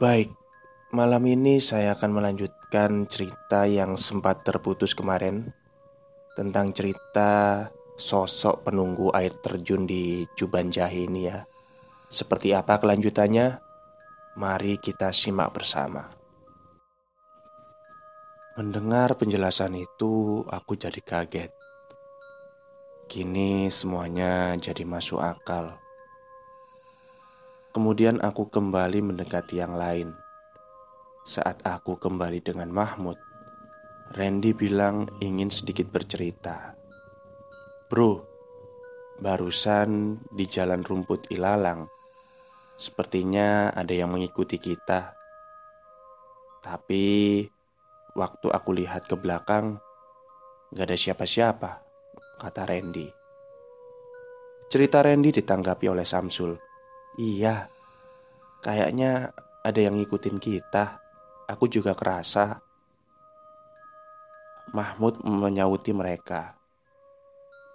Baik, malam ini saya akan melanjutkan cerita yang sempat terputus kemarin tentang cerita sosok penunggu air terjun di Juban Jahe ini ya. Seperti apa kelanjutannya? Mari kita simak bersama. Mendengar penjelasan itu, aku jadi kaget. Kini semuanya jadi masuk akal. Kemudian aku kembali mendekati yang lain. Saat aku kembali dengan Mahmud, Randy bilang ingin sedikit bercerita. Bro, barusan di jalan rumput ilalang, sepertinya ada yang mengikuti kita. Tapi waktu aku lihat ke belakang, gak ada siapa-siapa, kata Randy. Cerita Randy ditanggapi oleh Samsul. Iya, kayaknya ada yang ngikutin kita. Aku juga kerasa. Mahmud menyauti mereka.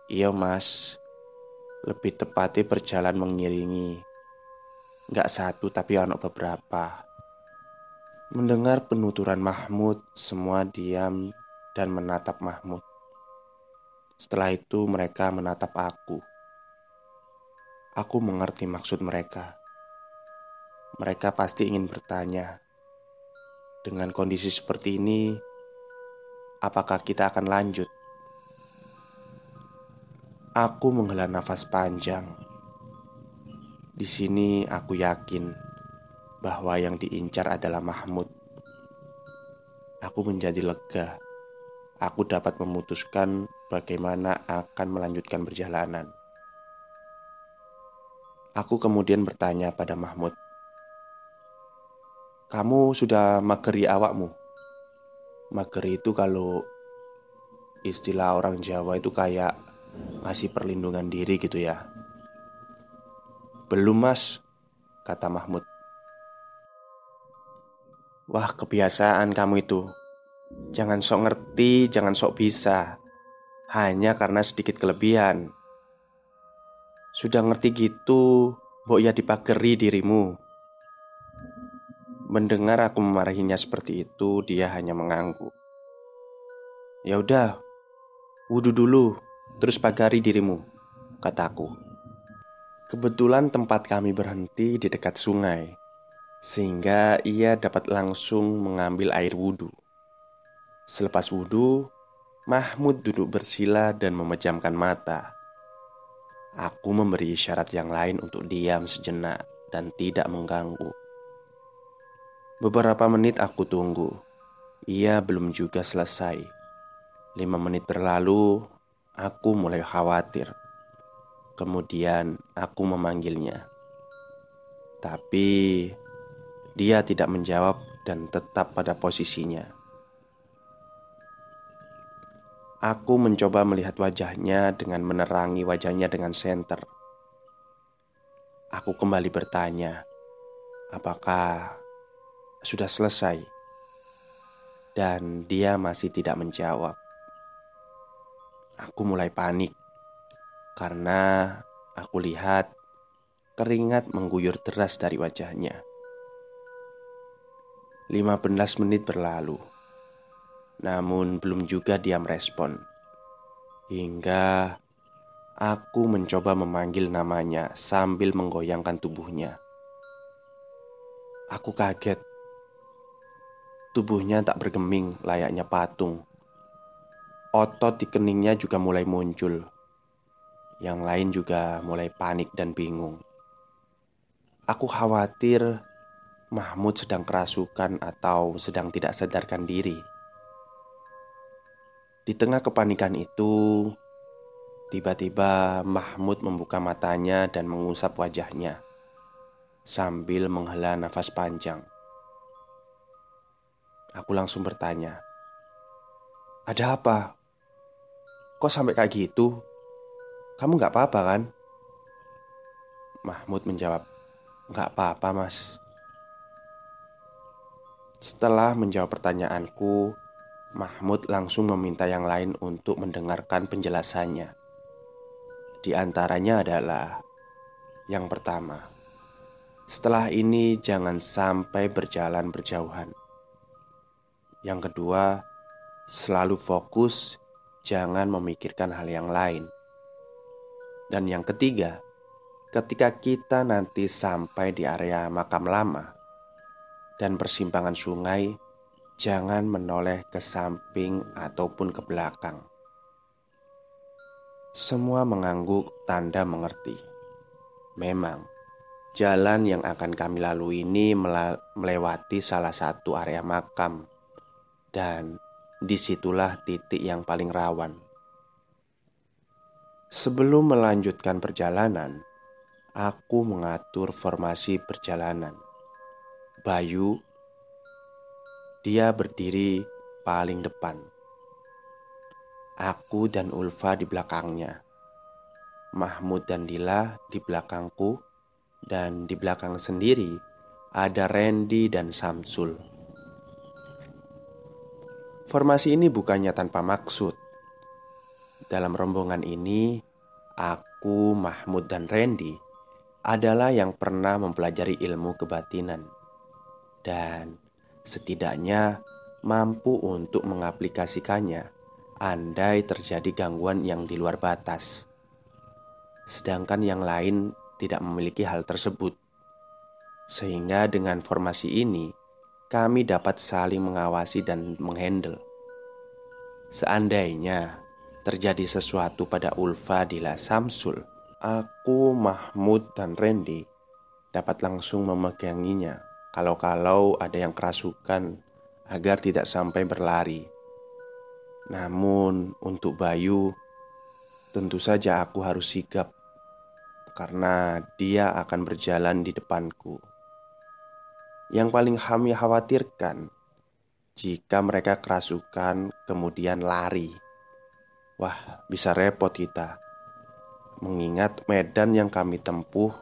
Iya mas, lebih tepatnya berjalan mengiringi. Gak satu tapi anak beberapa. Mendengar penuturan Mahmud, semua diam dan menatap Mahmud. Setelah itu mereka menatap aku. Aku mengerti maksud mereka. Mereka pasti ingin bertanya, dengan kondisi seperti ini, apakah kita akan lanjut? Aku menghela nafas panjang. Di sini aku yakin bahwa yang diincar adalah Mahmud. Aku menjadi lega. Aku dapat memutuskan bagaimana akan melanjutkan perjalanan. Aku kemudian bertanya pada Mahmud, "Kamu sudah mageri awakmu?" Mageri itu kalau istilah orang Jawa itu kayak ngasih perlindungan diri gitu ya. "Belum, Mas," kata Mahmud. Wah, kebiasaan kamu itu. Jangan sok ngerti, jangan sok bisa. Hanya karena sedikit kelebihan. Sudah ngerti gitu, mbok ya dipageri dirimu. Mendengar aku memarahinya seperti itu, dia hanya mengangguk. Ya udah, wudhu dulu, terus pagari dirimu, kataku. Kebetulan tempat kami berhenti di dekat sungai, sehingga ia dapat langsung mengambil air wudhu. Selepas wudhu, Mahmud duduk bersila dan memejamkan mata. Aku memberi isyarat yang lain untuk diam sejenak dan tidak mengganggu. Beberapa menit aku tunggu. Ia belum juga selesai. Lima menit berlalu, aku mulai khawatir. Kemudian aku memanggilnya, tapi dia tidak menjawab dan tetap pada posisinya. Aku mencoba melihat wajahnya dengan menerangi wajahnya dengan senter. Aku kembali bertanya, apakah sudah selesai? Dan dia masih tidak menjawab. Aku mulai panik karena aku lihat keringat mengguyur deras dari wajahnya. 15 menit berlalu. Namun belum juga dia merespon Hingga aku mencoba memanggil namanya sambil menggoyangkan tubuhnya. Aku kaget. Tubuhnya tak bergeming layaknya patung. Otot di keningnya juga mulai muncul. Yang lain juga mulai panik dan bingung. Aku khawatir Mahmud sedang kerasukan atau sedang tidak sadarkan diri di tengah kepanikan itu, tiba-tiba Mahmud membuka matanya dan mengusap wajahnya sambil menghela nafas panjang. Aku langsung bertanya, "Ada apa? Kok sampai kayak gitu? Kamu gak apa-apa kan?" Mahmud menjawab, "Gak apa-apa, Mas." Setelah menjawab pertanyaanku, Mahmud langsung meminta yang lain untuk mendengarkan penjelasannya. Di antaranya adalah yang pertama, Setelah ini, jangan sampai berjalan berjauhan. Yang kedua, selalu fokus, jangan memikirkan hal yang lain. Dan yang ketiga, ketika kita nanti sampai di area makam lama dan persimpangan sungai, jangan menoleh ke samping ataupun ke belakang. Semua mengangguk tanda mengerti. Memang, jalan yang akan kami lalui ini melewati salah satu area makam, dan di situlah titik yang paling rawan. Sebelum melanjutkan perjalanan, aku mengatur formasi perjalanan. Bayu, dia berdiri paling depan. Aku dan Ulfa di belakangnya. Mahmud dan Dila di belakangku, dan di belakang sendiri ada Randy dan Samsul. Formasi ini bukannya tanpa maksud. Dalam rombongan ini, aku, Mahmud, dan Randy adalah yang pernah mempelajari ilmu kebatinan dan setidaknya mampu untuk mengaplikasikannya andai terjadi gangguan yang di luar batas. Sedangkan yang lain tidak memiliki hal tersebut. Sehingga dengan formasi ini, kami dapat saling mengawasi dan menghandle. Seandainya terjadi sesuatu pada Ulfa Dila Samsul, aku, Mahmud, dan Randy dapat langsung memeganginya kalau-kalau ada yang kerasukan agar tidak sampai berlari. Namun, untuk Bayu, tentu saja aku harus sigap karena dia akan berjalan di depanku. Yang paling kami khawatirkan jika mereka kerasukan kemudian lari Wah, bisa repot kita. Mengingat medan yang kami tempuh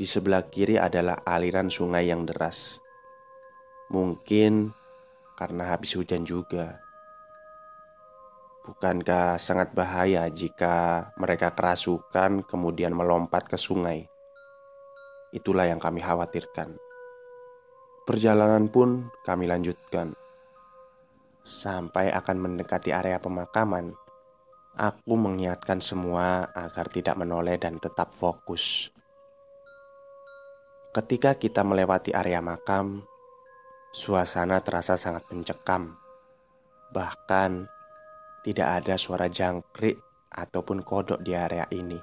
di sebelah kiri adalah aliran sungai yang deras. Mungkin karena habis hujan juga. Bukankah sangat bahaya jika mereka kerasukan kemudian melompat ke sungai? Itulah yang kami khawatirkan. Perjalanan pun kami lanjutkan sampai akan mendekati area pemakaman Aku mengingatkan semua agar tidak menoleh dan tetap fokus. Ketika kita melewati area makam, suasana terasa sangat mencekam. Bahkan tidak ada suara jangkrik ataupun kodok di area ini.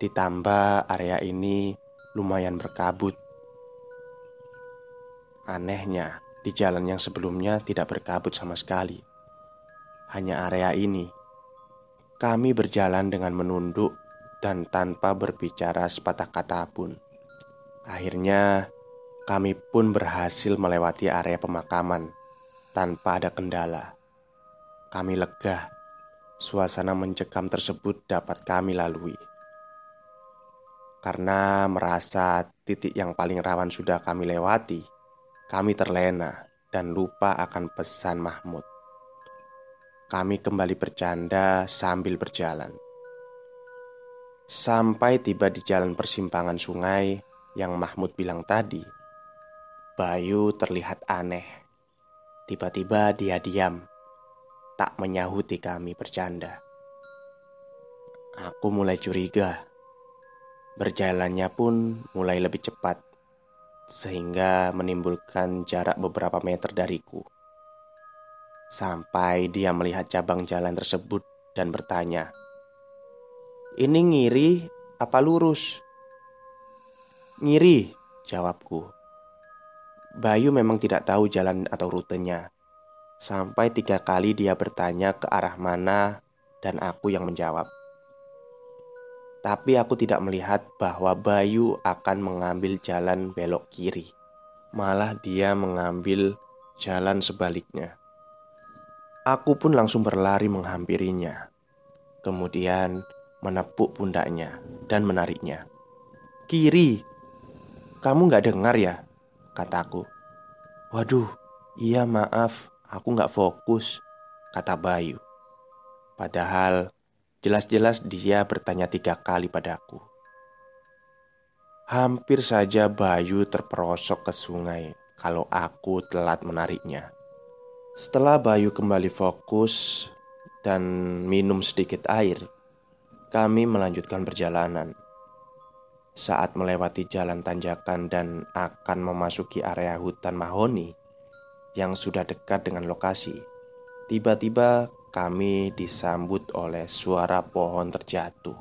Ditambah area ini lumayan berkabut. Anehnya, di jalan yang sebelumnya tidak berkabut sama sekali. Hanya area ini kami berjalan dengan menunduk dan tanpa berbicara sepatah kata pun. Akhirnya, kami pun berhasil melewati area pemakaman tanpa ada kendala. Kami lega, suasana mencekam tersebut dapat kami lalui. Karena merasa titik yang paling rawan sudah kami lewati, kami terlena dan lupa akan pesan Mahmud kami kembali bercanda sambil berjalan. Sampai tiba di jalan persimpangan sungai yang Mahmud bilang tadi, Bayu terlihat aneh. Tiba-tiba dia diam, tak menyahuti kami bercanda. Aku mulai curiga. Berjalannya pun mulai lebih cepat, sehingga menimbulkan jarak beberapa meter dariku. Sampai dia melihat cabang jalan tersebut dan bertanya, "Ini ngiri apa lurus?" "Ngiri," jawabku. Bayu memang tidak tahu jalan atau rutenya. Sampai tiga kali dia bertanya ke arah mana dan aku yang menjawab. Tapi aku tidak melihat bahwa Bayu akan mengambil jalan belok kiri. Malah dia mengambil jalan sebaliknya. Aku pun langsung berlari menghampirinya. Kemudian menepuk pundaknya dan menariknya. Kiri, kamu gak dengar ya? Kataku. Waduh, iya maaf, aku gak fokus, kata Bayu. Padahal jelas-jelas dia bertanya tiga kali padaku. Hampir saja Bayu terperosok ke sungai kalau aku telat menariknya. Setelah Bayu kembali fokus dan minum sedikit air, kami melanjutkan perjalanan. Saat melewati jalan tanjakan dan akan memasuki area hutan mahoni yang sudah dekat dengan lokasi, tiba-tiba kami disambut oleh suara pohon terjatuh.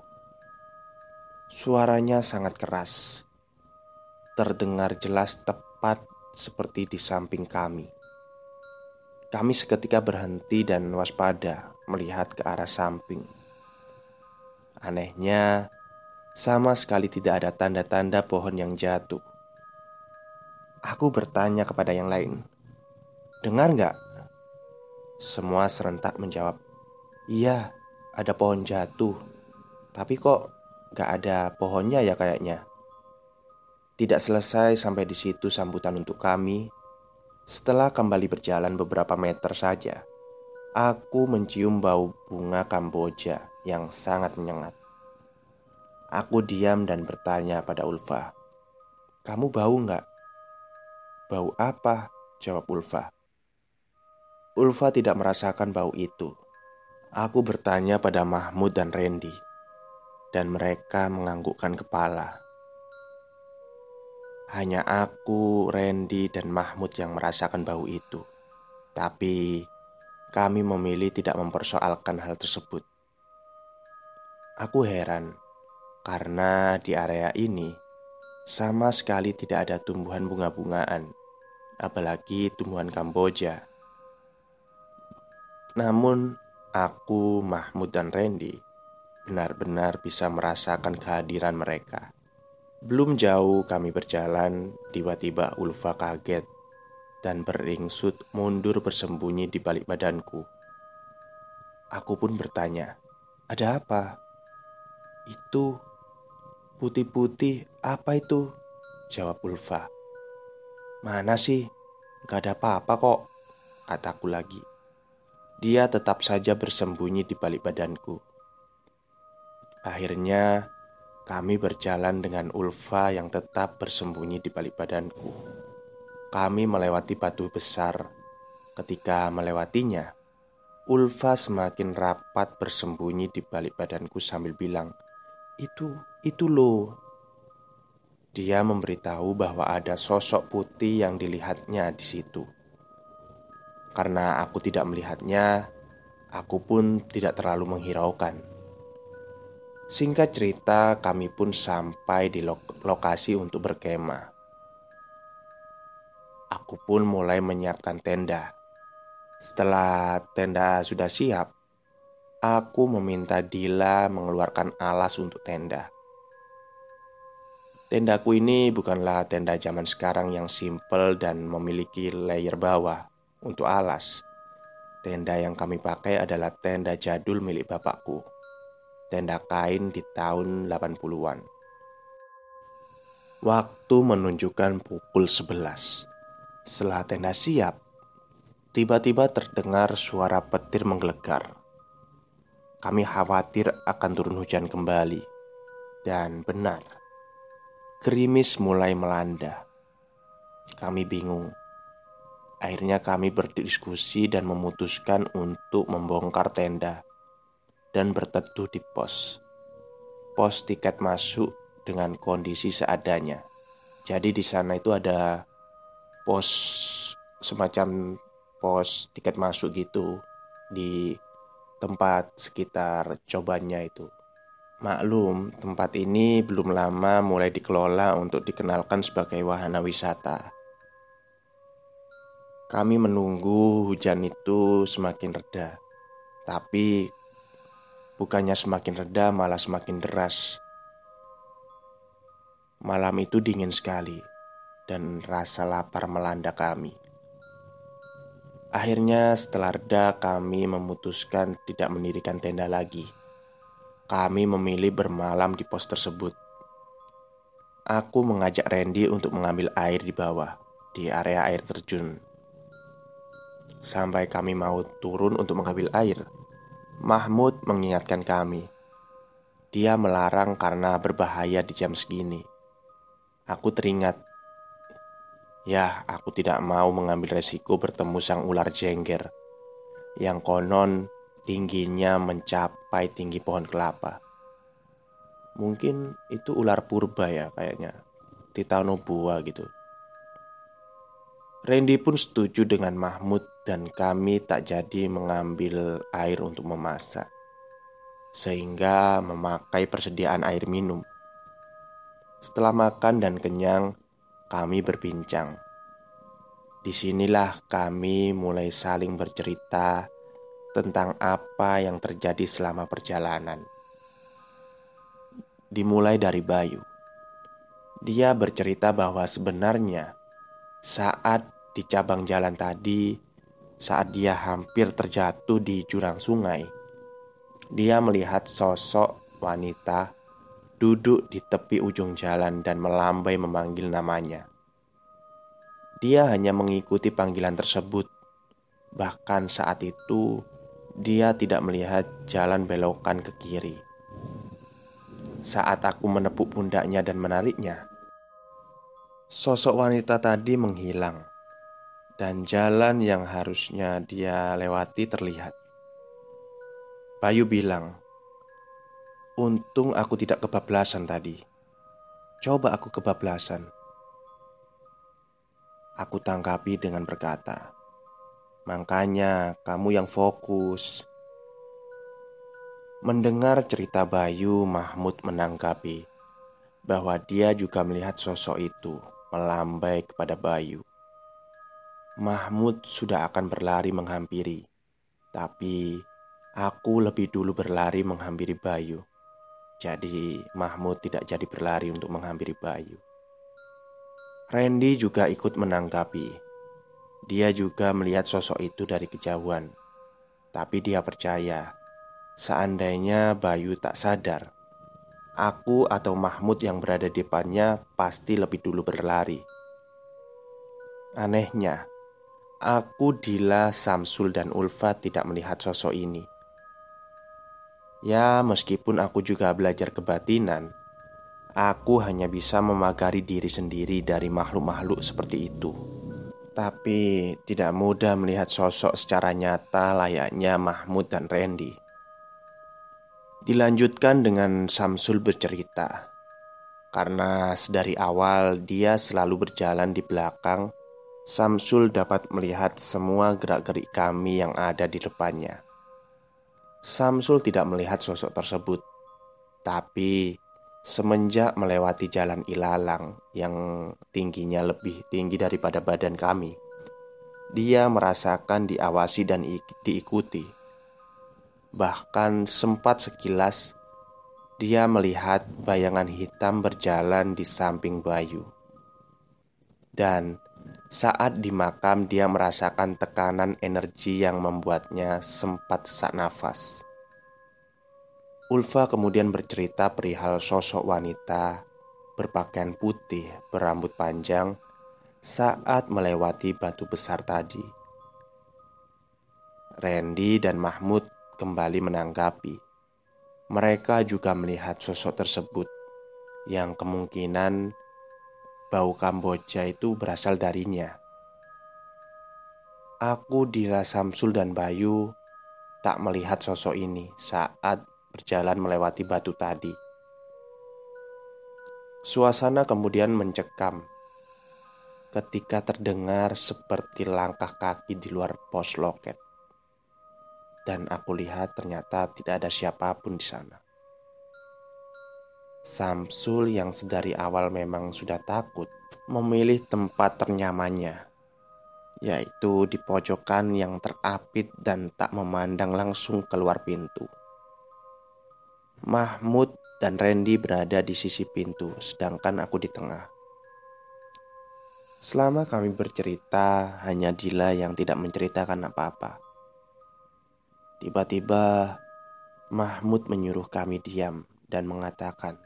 Suaranya sangat keras, terdengar jelas tepat seperti di samping kami. Kami seketika berhenti dan waspada melihat ke arah samping. Anehnya, sama sekali tidak ada tanda-tanda pohon yang jatuh. Aku bertanya kepada yang lain, "Dengar nggak?" Semua serentak menjawab, "Iya, ada pohon jatuh, tapi kok nggak ada pohonnya ya kayaknya." Tidak selesai sampai di situ sambutan untuk kami setelah kembali berjalan beberapa meter saja, aku mencium bau bunga Kamboja yang sangat menyengat. Aku diam dan bertanya pada Ulfa, "Kamu bau nggak?" "Bau apa?" jawab Ulfa. Ulfa tidak merasakan bau itu. Aku bertanya pada Mahmud dan Randy, dan mereka menganggukkan kepala. Hanya aku, Randy, dan Mahmud yang merasakan bau itu. Tapi kami memilih tidak mempersoalkan hal tersebut. Aku heran karena di area ini sama sekali tidak ada tumbuhan bunga-bungaan, apalagi tumbuhan Kamboja. Namun, aku, Mahmud, dan Randy benar-benar bisa merasakan kehadiran mereka. Belum jauh kami berjalan, tiba-tiba Ulfa kaget dan beringsut mundur bersembunyi di balik badanku. Aku pun bertanya, "Ada apa?" "Itu putih-putih, apa itu?" jawab Ulfa. "Mana sih? Gak ada apa-apa kok," kataku lagi. Dia tetap saja bersembunyi di balik badanku. Akhirnya, kami berjalan dengan Ulfa yang tetap bersembunyi di balik badanku. Kami melewati batu besar. Ketika melewatinya, Ulfa semakin rapat bersembunyi di balik badanku sambil bilang, "Itu, itu loh." Dia memberitahu bahwa ada sosok putih yang dilihatnya di situ. Karena aku tidak melihatnya, aku pun tidak terlalu menghiraukan. Singkat cerita, kami pun sampai di lokasi untuk berkemah. Aku pun mulai menyiapkan tenda. Setelah tenda sudah siap, aku meminta Dila mengeluarkan alas untuk tenda. Tendaku ini bukanlah tenda zaman sekarang yang simple dan memiliki layer bawah untuk alas. Tenda yang kami pakai adalah tenda jadul milik bapakku tenda kain di tahun 80-an. Waktu menunjukkan pukul 11. Setelah tenda siap, tiba-tiba terdengar suara petir menggelegar. Kami khawatir akan turun hujan kembali. Dan benar, gerimis mulai melanda. Kami bingung. Akhirnya kami berdiskusi dan memutuskan untuk membongkar tenda dan berteduh di pos. Pos tiket masuk dengan kondisi seadanya. Jadi di sana itu ada pos semacam pos tiket masuk gitu di tempat sekitar cobannya itu. Maklum, tempat ini belum lama mulai dikelola untuk dikenalkan sebagai wahana wisata. Kami menunggu hujan itu semakin reda, tapi Bukannya semakin reda, malah semakin deras. Malam itu dingin sekali, dan rasa lapar melanda kami. Akhirnya, setelah reda, kami memutuskan tidak mendirikan tenda lagi. Kami memilih bermalam di pos tersebut. Aku mengajak Randy untuk mengambil air di bawah, di area air terjun. Sampai kami mau turun untuk mengambil air, Mahmud mengingatkan kami. Dia melarang karena berbahaya di jam segini. Aku teringat Ya, aku tidak mau mengambil resiko bertemu sang ular jengger Yang konon tingginya mencapai tinggi pohon kelapa. Mungkin itu ular purba ya kayaknya. Titanobua gitu. Randy pun setuju dengan Mahmud dan kami tak jadi mengambil air untuk memasak Sehingga memakai persediaan air minum. Setelah makan dan kenyang, kami berbincang. Di sinilah kami mulai saling bercerita tentang apa yang terjadi selama perjalanan. Dimulai dari Bayu. Dia bercerita bahwa sebenarnya saat di cabang jalan tadi, saat dia hampir terjatuh di jurang sungai, dia melihat sosok wanita duduk di tepi ujung jalan dan melambai memanggil namanya. Dia hanya mengikuti panggilan tersebut. Bahkan saat itu, dia tidak melihat jalan belokan ke kiri. Saat aku menepuk pundaknya dan menariknya, sosok wanita tadi menghilang, dan jalan yang harusnya dia lewati terlihat. Bayu bilang, Untung aku tidak kebablasan tadi. Coba aku kebablasan. Aku tangkapi dengan berkata, "Makanya kamu yang fokus." Mendengar cerita Bayu, Mahmud menanggapi bahwa dia juga melihat sosok itu melambai kepada Bayu. Mahmud sudah akan berlari menghampiri, tapi aku lebih dulu berlari menghampiri Bayu. Jadi Mahmud tidak jadi berlari untuk menghampiri Bayu Randy juga ikut menanggapi Dia juga melihat sosok itu dari kejauhan. Tapi dia percaya Seandainya Bayu tak sadar Aku atau Mahmud yang berada di depannya pasti lebih dulu berlari. Anehnya Aku, Dila, Samsul, dan Ulfa tidak melihat sosok ini. Ya, meskipun aku juga belajar kebatinan, aku hanya bisa memagari diri sendiri dari makhluk-makhluk seperti itu. Tapi tidak mudah melihat sosok secara nyata layaknya Mahmud dan Randy. Dilanjutkan dengan Samsul bercerita, karena sedari awal dia selalu berjalan di belakang. Samsul dapat melihat semua gerak-gerik kami yang ada di depannya. Samsul tidak melihat sosok tersebut, tapi semenjak melewati jalan ilalang yang tingginya lebih tinggi daripada badan kami, dia merasakan diawasi dan diikuti. Bahkan sempat sekilas dia melihat bayangan hitam berjalan di samping Bayu. Dan saat di makam, dia merasakan tekanan energi yang membuatnya sempat sesak nafas. Ulfa kemudian bercerita perihal sosok wanita berpakaian putih, berambut panjang saat melewati batu besar tadi. Randy dan Mahmud kembali menanggapi. Mereka juga melihat sosok tersebut yang kemungkinan bau Kamboja itu berasal darinya. Aku Dila Samsul dan Bayu tak melihat sosok ini saat berjalan melewati batu tadi. Suasana kemudian mencekam ketika terdengar seperti langkah kaki di luar pos loket. Dan aku lihat ternyata tidak ada siapa pun di sana. Samsul yang sedari awal memang sudah takut memilih tempat ternyamannya, yaitu di pojokan yang terapit dan tak memandang langsung keluar pintu. Mahmud dan Randy berada di sisi pintu, sedangkan aku di tengah. Selama kami bercerita, hanya Dila yang tidak menceritakan apa-apa. Tiba-tiba, Mahmud menyuruh kami diam dan mengatakan.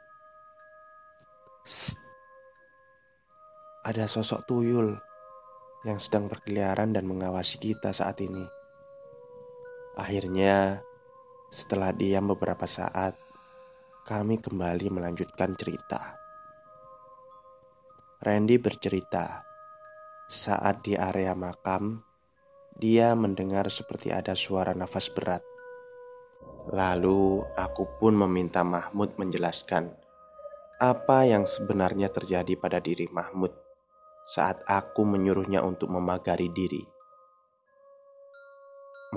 Ada sosok tuyul yang sedang berkeliaran dan mengawasi kita saat ini. Akhirnya, setelah diam beberapa saat, kami kembali melanjutkan cerita. Randy bercerita, saat di area makam, dia mendengar seperti ada suara nafas berat. Lalu aku pun meminta Mahmud menjelaskan apa yang sebenarnya terjadi pada diri Mahmud saat aku menyuruhnya untuk memagari diri.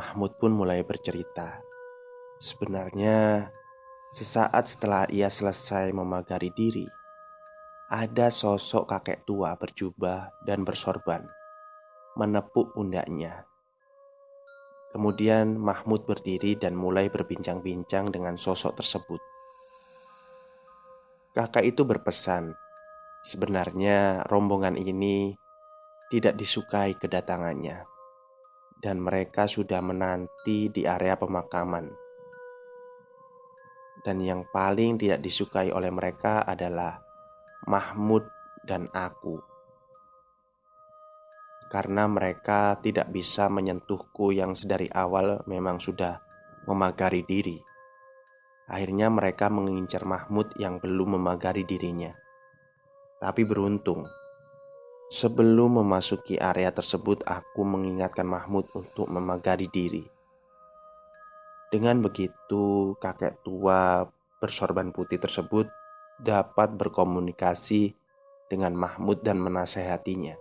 Mahmud pun mulai bercerita. Sebenarnya, sesaat setelah ia selesai memagari diri, ada sosok kakek tua berjubah dan bersorban menepuk pundaknya. Kemudian Mahmud berdiri dan mulai berbincang-bincang dengan sosok tersebut. Kakak itu berpesan, sebenarnya rombongan ini tidak disukai kedatangannya dan mereka sudah menanti di area pemakaman. Dan yang paling tidak disukai oleh mereka adalah Mahmud dan aku. Karena mereka tidak bisa menyentuhku yang sedari awal memang sudah memagari diri. Akhirnya mereka mengincar Mahmud yang belum memagari dirinya. Tapi beruntung, Sebelum memasuki area tersebut, aku mengingatkan Mahmud untuk memagari diri. Dengan begitu, kakek tua bersorban putih tersebut dapat berkomunikasi dengan Mahmud dan menasehatinya.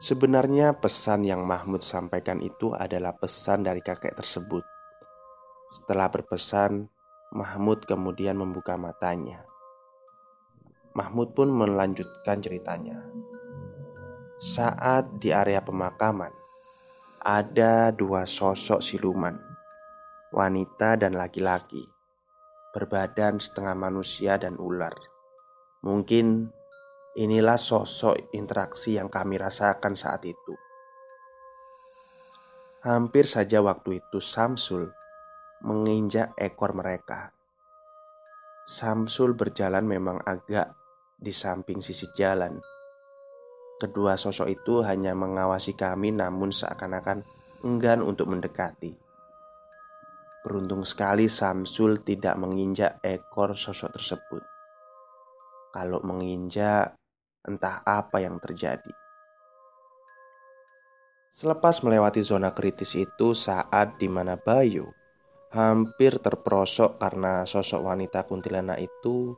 Sebenarnya, pesan yang Mahmud sampaikan itu adalah pesan dari kakek tersebut. Setelah berpesan, Mahmud kemudian membuka matanya. Mahmud pun melanjutkan ceritanya. Saat di area pemakaman, ada dua sosok siluman, wanita dan laki-laki, berbadan setengah manusia dan ular. Mungkin inilah sosok interaksi yang kami rasakan saat itu. Hampir saja waktu itu Samsul menginjak ekor mereka. Samsul berjalan memang agak di samping sisi jalan. Kedua sosok itu hanya mengawasi kami, namun seakan-akan enggan untuk mendekati. Beruntung sekali Samsul tidak menginjak ekor sosok tersebut. Kalau menginjak, entah apa yang terjadi. Selepas melewati zona kritis itu, saat di mana Bayu hampir terperosok karena sosok wanita kuntilanak itu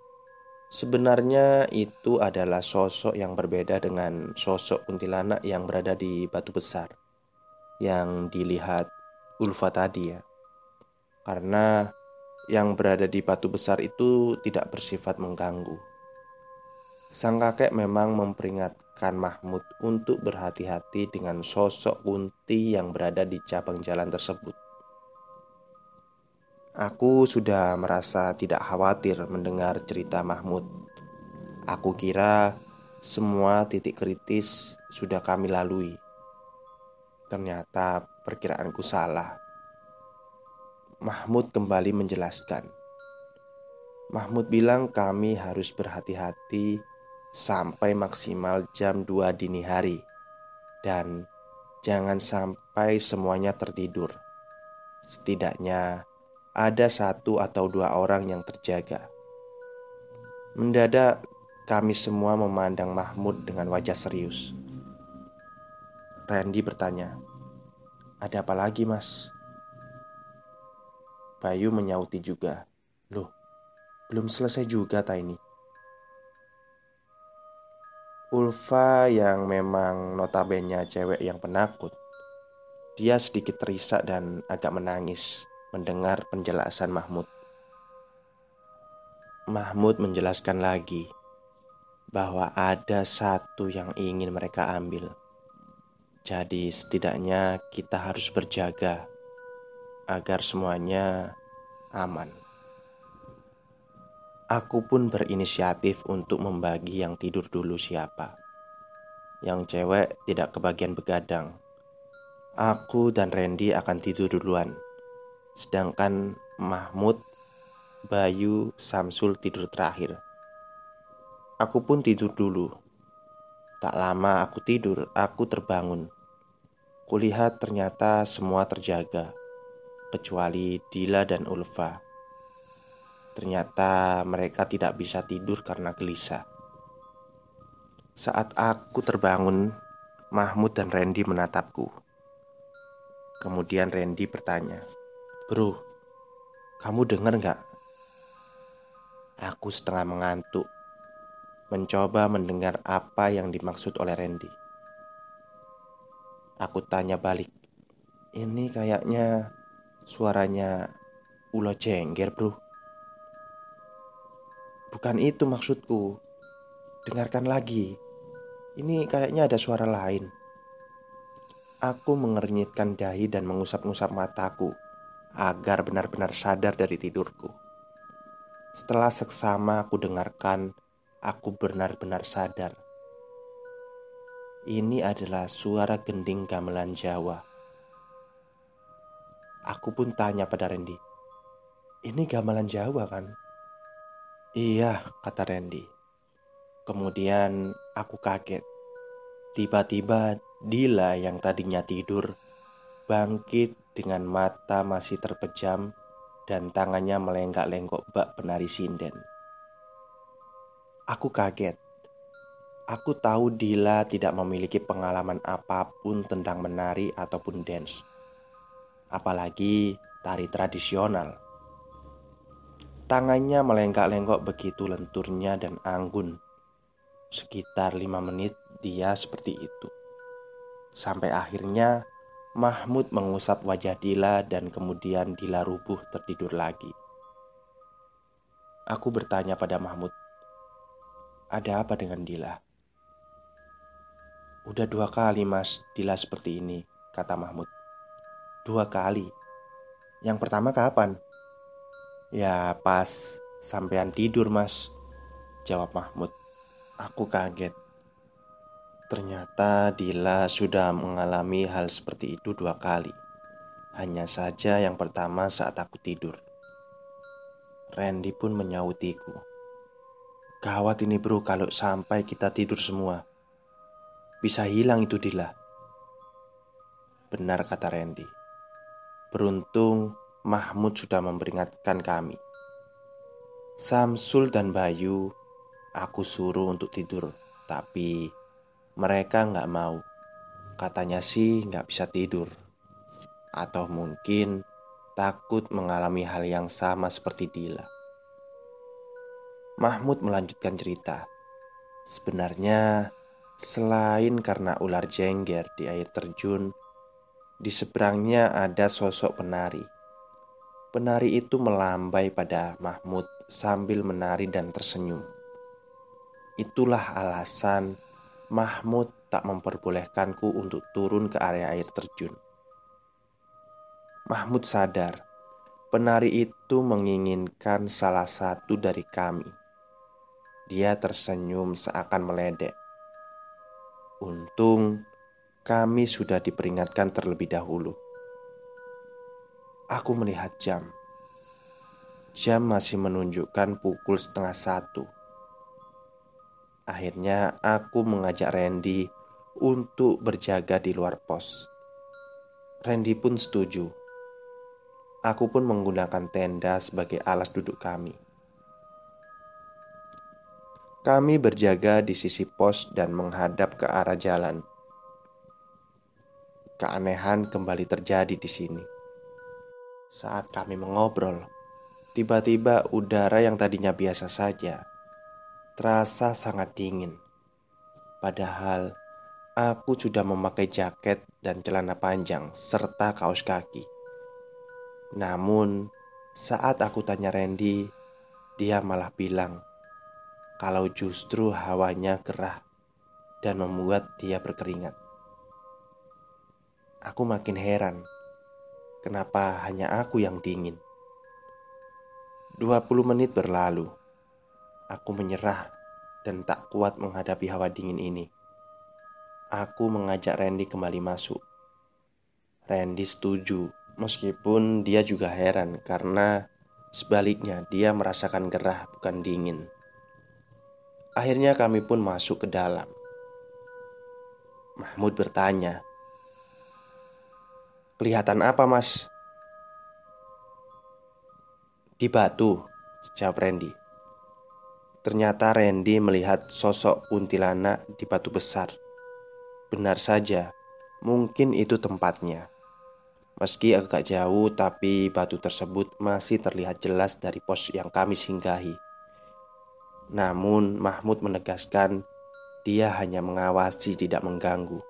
Sebenarnya itu adalah sosok yang berbeda dengan sosok kuntilanak yang berada di batu besar yang dilihat Ulfa tadi ya. Karena yang berada di batu besar itu tidak bersifat mengganggu. Sang kakek memang memperingatkan Mahmud untuk berhati-hati dengan sosok kunti yang berada di cabang jalan tersebut. Aku sudah merasa tidak khawatir mendengar cerita Mahmud. Aku kira semua titik kritis sudah kami lalui. Ternyata perkiraanku salah. Mahmud kembali menjelaskan. Mahmud bilang kami harus berhati-hati sampai maksimal jam 2 dini hari dan jangan sampai semuanya tertidur. Setidaknya ada satu atau dua orang yang terjaga. Mendadak, kami semua memandang Mahmud dengan wajah serius. Randy bertanya, "Ada apa lagi, Mas?" Bayu menyauti juga, "Loh, belum selesai juga, Taini." Ulfa yang memang notabene cewek yang penakut, dia sedikit terisak dan agak menangis mendengar penjelasan Mahmud. Mahmud menjelaskan lagi bahwa ada satu yang ingin mereka ambil. Jadi, setidaknya kita harus berjaga agar semuanya aman. Aku pun berinisiatif untuk membagi yang tidur dulu siapa. Yang cewek tidak kebagian begadang. Aku dan Randy akan tidur duluan Sedangkan Mahmud, Bayu, Samsul tidur terakhir. Aku pun tidur dulu. Tak lama aku tidur, aku terbangun. Kulihat ternyata semua terjaga, kecuali Dila dan Ulfa. Ternyata mereka tidak bisa tidur karena gelisah. Saat aku terbangun, Mahmud dan Randy menatapku. Kemudian Randy bertanya, Bro, kamu dengar nggak? Aku setengah mengantuk, mencoba mendengar apa yang dimaksud oleh Randy. Aku tanya balik, ini kayaknya suaranya ulo jengger bro Bukan itu maksudku Dengarkan lagi ini kayaknya ada suara lain. Aku mengernyitkan dahi dan mengusap-ngusap mataku agar benar-benar sadar dari tidurku. Setelah seksama aku dengarkan, aku benar-benar sadar. Ini adalah suara gending gamelan Jawa. Aku pun tanya pada Randy, "Ini gamelan Jawa kan?" "Iya," kata Randy. Kemudian aku kaget. Tiba-tiba Dila yang tadinya tidur bangkit dengan mata masih terpejam dan tangannya melenggak-lenggok bak penari sinden. Aku kaget. Aku tahu Dila tidak memiliki pengalaman apa pun tentang menari ataupun dance. Apalagi tari tradisional. Tangannya melenggak-lenggok begitu lenturnya dan anggun Sekitar lima menit dia seperti itu Sampai akhirnya Mahmud mengusap wajah Dila dan kemudian Dila rubuh tertidur lagi Aku bertanya pada Mahmud Ada apa dengan Dila? Udah dua kali mas Dila seperti ini Kata Mahmud Dua kali Yang pertama kapan? Ya pas sampean tidur mas Jawab Mahmud Aku kaget. Ternyata Dila sudah mengalami hal seperti itu dua kali. Hanya saja yang pertama saat aku tidur. Randy pun menyautiku. Gawat ini bro kalau sampai kita tidur semua. Bisa hilang itu Dila. Benar kata Randy. Beruntung Mahmud sudah memperingatkan kami. Samsul dan Bayu Aku suruh untuk tidur, tapi mereka nggak mau. Katanya sih nggak bisa tidur, atau mungkin takut mengalami hal yang sama seperti Dila. Mahmud melanjutkan cerita. Sebenarnya, selain karena ular jengger di air terjun, di seberangnya ada sosok penari. Penari itu melambai pada Mahmud sambil menari dan tersenyum. Itulah alasan Mahmud tak memperbolehkanku untuk turun ke area air terjun. Mahmud sadar penari itu menginginkan salah satu dari kami. Dia tersenyum seakan meledek. Untung kami sudah diperingatkan terlebih dahulu. Aku melihat jam. Jam masih menunjukkan pukul setengah satu. Akhirnya aku mengajak Randy untuk berjaga di luar pos. Randy pun setuju. Aku pun menggunakan tenda sebagai alas duduk kami. Kami berjaga di sisi pos dan menghadap ke arah jalan. Keanehan kembali terjadi di sini. Saat kami mengobrol, tiba-tiba udara yang tadinya biasa saja terasa sangat dingin. Padahal aku sudah memakai jaket dan celana panjang serta kaos kaki. Namun, saat aku tanya Randy, dia malah bilang kalau justru hawanya gerah dan membuat dia berkeringat. Aku makin heran, kenapa hanya aku yang dingin. 20 menit berlalu Aku menyerah dan tak kuat menghadapi hawa dingin ini. Aku mengajak Randy kembali masuk. Randy setuju, meskipun dia juga heran karena sebaliknya dia merasakan gerah bukan dingin. Akhirnya kami pun masuk ke dalam. Mahmud bertanya, "Kelihatan apa, Mas?" "Di batu," jawab Randy. Ternyata Randy melihat sosok kuntilanak di batu besar. Benar saja, mungkin itu tempatnya. Meski agak jauh, tapi batu tersebut masih terlihat jelas dari pos yang kami singgahi. Namun, Mahmud menegaskan dia hanya mengawasi, tidak mengganggu.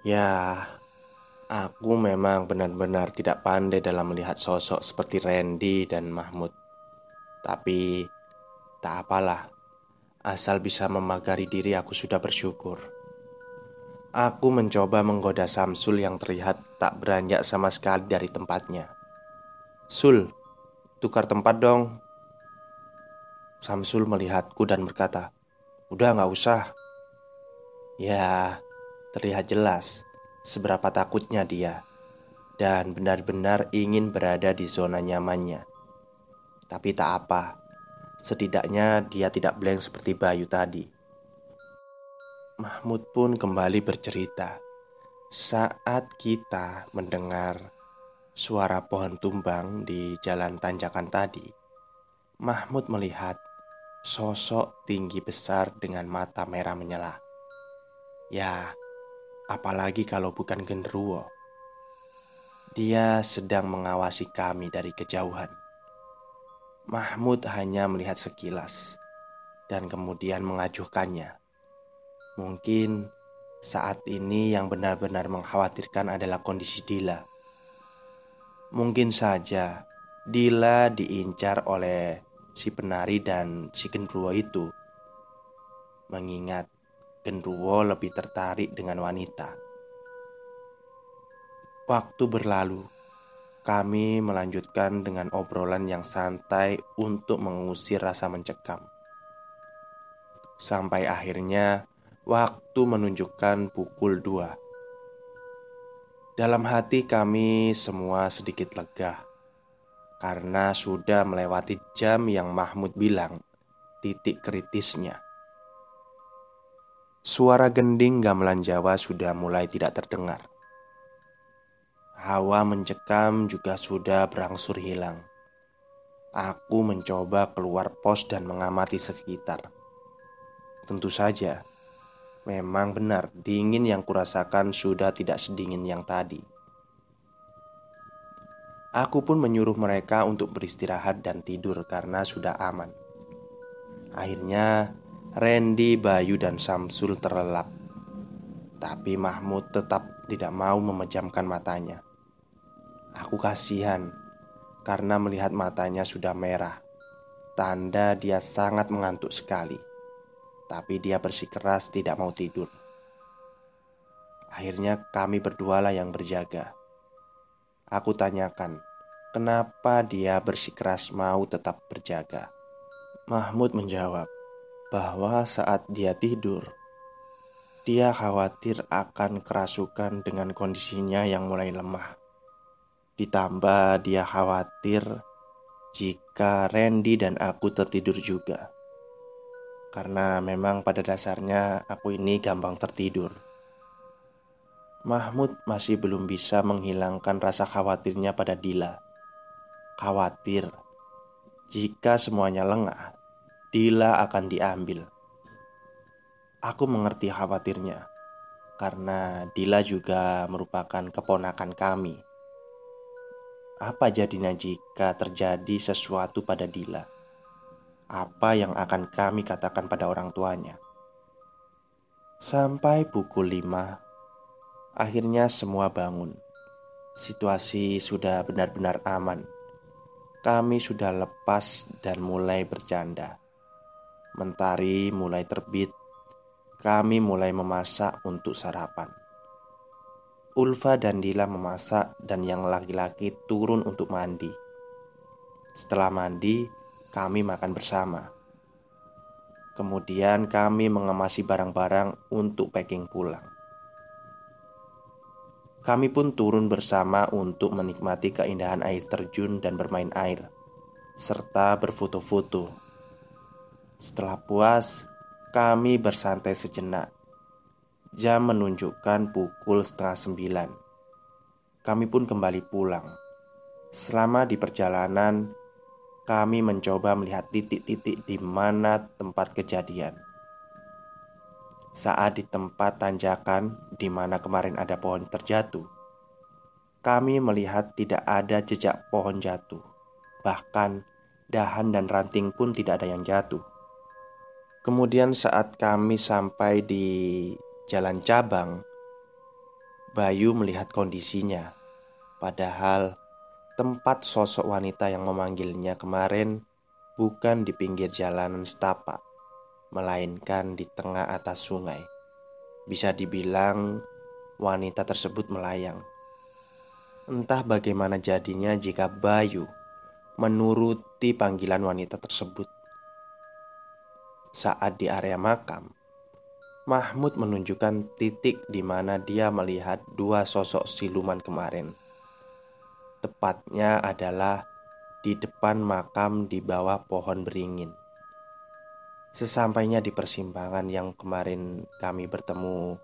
Ya, aku memang benar-benar tidak pandai dalam melihat sosok seperti Randy dan Mahmud. Tapi tak apalah, asal bisa memagari diri aku sudah bersyukur. Aku mencoba menggoda Samsul yang terlihat tak beranjak sama sekali dari tempatnya. Sul, tukar tempat dong. Samsul melihatku dan berkata, Udah gak usah Ya, terlihat jelas Seberapa takutnya dia Dan benar-benar ingin berada di zona nyamannya Tapi tak apa Setidaknya dia tidak blank seperti Bayu tadi Mahmud pun kembali bercerita Saat kita mendengar suara pohon tumbang di jalan tanjakan tadi Mahmud melihat sosok tinggi besar dengan mata merah menyala. Ya, apalagi kalau bukan genderuwo. Dia sedang mengawasi kami dari kejauhan. Mahmud hanya melihat sekilas dan kemudian mengajukannya. Mungkin saat ini yang benar-benar mengkhawatirkan adalah kondisi Dila. Mungkin saja Dila diincar oleh si penari dan si genruwo itu Mengingat genruwo lebih tertarik dengan wanita Waktu berlalu Kami melanjutkan dengan obrolan yang santai untuk mengusir rasa mencekam Sampai akhirnya waktu menunjukkan pukul dua Dalam hati kami semua sedikit lega karena sudah melewati jam yang Mahmud bilang titik kritisnya. Suara gending gamelan Jawa sudah mulai tidak terdengar. Hawa mencekam juga sudah berangsur hilang. Aku mencoba keluar pos dan mengamati sekitar. Tentu saja, memang benar dingin yang kurasakan sudah tidak sedingin yang tadi. Aku pun menyuruh mereka untuk beristirahat dan tidur karena sudah aman. Akhirnya, Randy, Bayu, dan Samsul terlelap. Tapi Mahmud tetap tidak mau memejamkan matanya. Aku kasihan karena melihat matanya sudah merah. Tanda dia sangat mengantuk sekali. Tapi dia bersikeras tidak mau tidur. Akhirnya kami berdualah yang berjaga. Aku tanyakan, kenapa dia bersikeras mau tetap berjaga. Mahmud menjawab bahwa saat dia tidur, dia khawatir akan kerasukan dengan kondisinya yang mulai lemah. Ditambah dia khawatir jika Randy dan aku tertidur juga. Karena memang pada dasarnya aku ini gampang tertidur. Mahmud masih belum bisa menghilangkan rasa khawatirnya pada Dila. Khawatir jika semuanya lengah, Dila akan diambil. Aku mengerti khawatirnya karena Dila juga merupakan keponakan kami. Apa jadinya jika terjadi sesuatu pada Dila? Apa yang akan kami katakan pada orang tuanya? Sampai pukul 5 Akhirnya semua bangun. Situasi sudah benar-benar aman. Kami sudah lepas dan mulai bercanda. Mentari mulai terbit. Kami mulai memasak untuk sarapan. Ulfa dan Dila memasak dan yang laki-laki turun untuk mandi. Setelah mandi, kami makan bersama. Kemudian kami mengemasi barang-barang untuk packing pulang. Kami pun turun bersama untuk menikmati keindahan air terjun dan bermain air, serta berfoto-foto. Setelah puas, kami bersantai sejenak. Jam menunjukkan pukul setengah sembilan. Kami pun kembali pulang. Selama di perjalanan, kami mencoba melihat titik-titik di mana tempat kejadian. Saat di tempat tanjakan di mana kemarin ada pohon terjatuh, kami melihat tidak ada jejak pohon jatuh. Bahkan dahan dan ranting pun tidak ada yang jatuh. Kemudian saat kami sampai di jalan cabang, Bayu melihat kondisinya. Padahal tempat sosok wanita yang memanggilnya kemarin bukan di pinggir jalanan setapak, melainkan di tengah atas sungai. Bisa dibilang wanita tersebut melayang. Entah bagaimana jadinya jika Bayu menuruti panggilan wanita tersebut. Saat di area makam, Mahmud menunjukkan titik di mana dia melihat dua sosok siluman kemarin Tepatnya adalah di depan makam di bawah pohon beringin. Sesampainya di persimpangan yang kemarin kami bertemu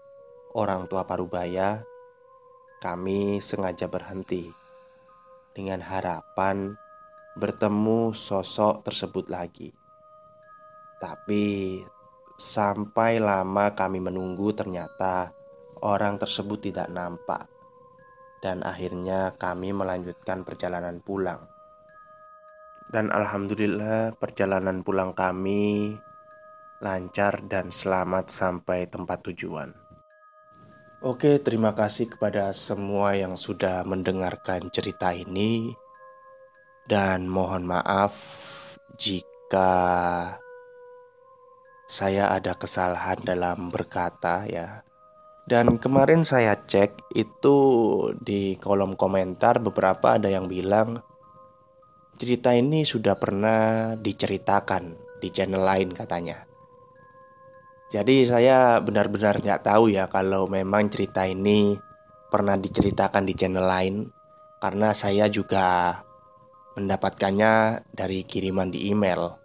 orang tua Parubaya, kami sengaja berhenti dengan harapan bertemu sosok tersebut lagi. Tapi sampai lama kami menunggu ternyata orang tersebut tidak nampak dan akhirnya kami melanjutkan perjalanan pulang. Dan alhamdulillah, perjalanan pulang kami lancar dan selamat sampai tempat tujuan. Oke, terima kasih kepada semua yang sudah mendengarkan cerita ini, dan mohon maaf jika saya ada kesalahan dalam berkata, ya. Dan kemarin saya cek itu di kolom komentar beberapa ada yang bilang cerita ini sudah pernah diceritakan di channel lain katanya. Jadi saya benar-benar nggak tahu ya kalau memang cerita ini pernah diceritakan di channel lain karena saya juga mendapatkannya dari kiriman di email.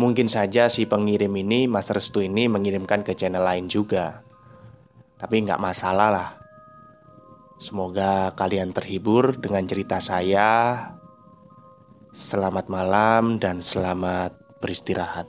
Mungkin saja si pengirim ini Mas Restu ini mengirimkan ke channel lain juga. Tapi nggak masalah lah. Semoga kalian terhibur dengan cerita saya. Selamat malam dan selamat beristirahat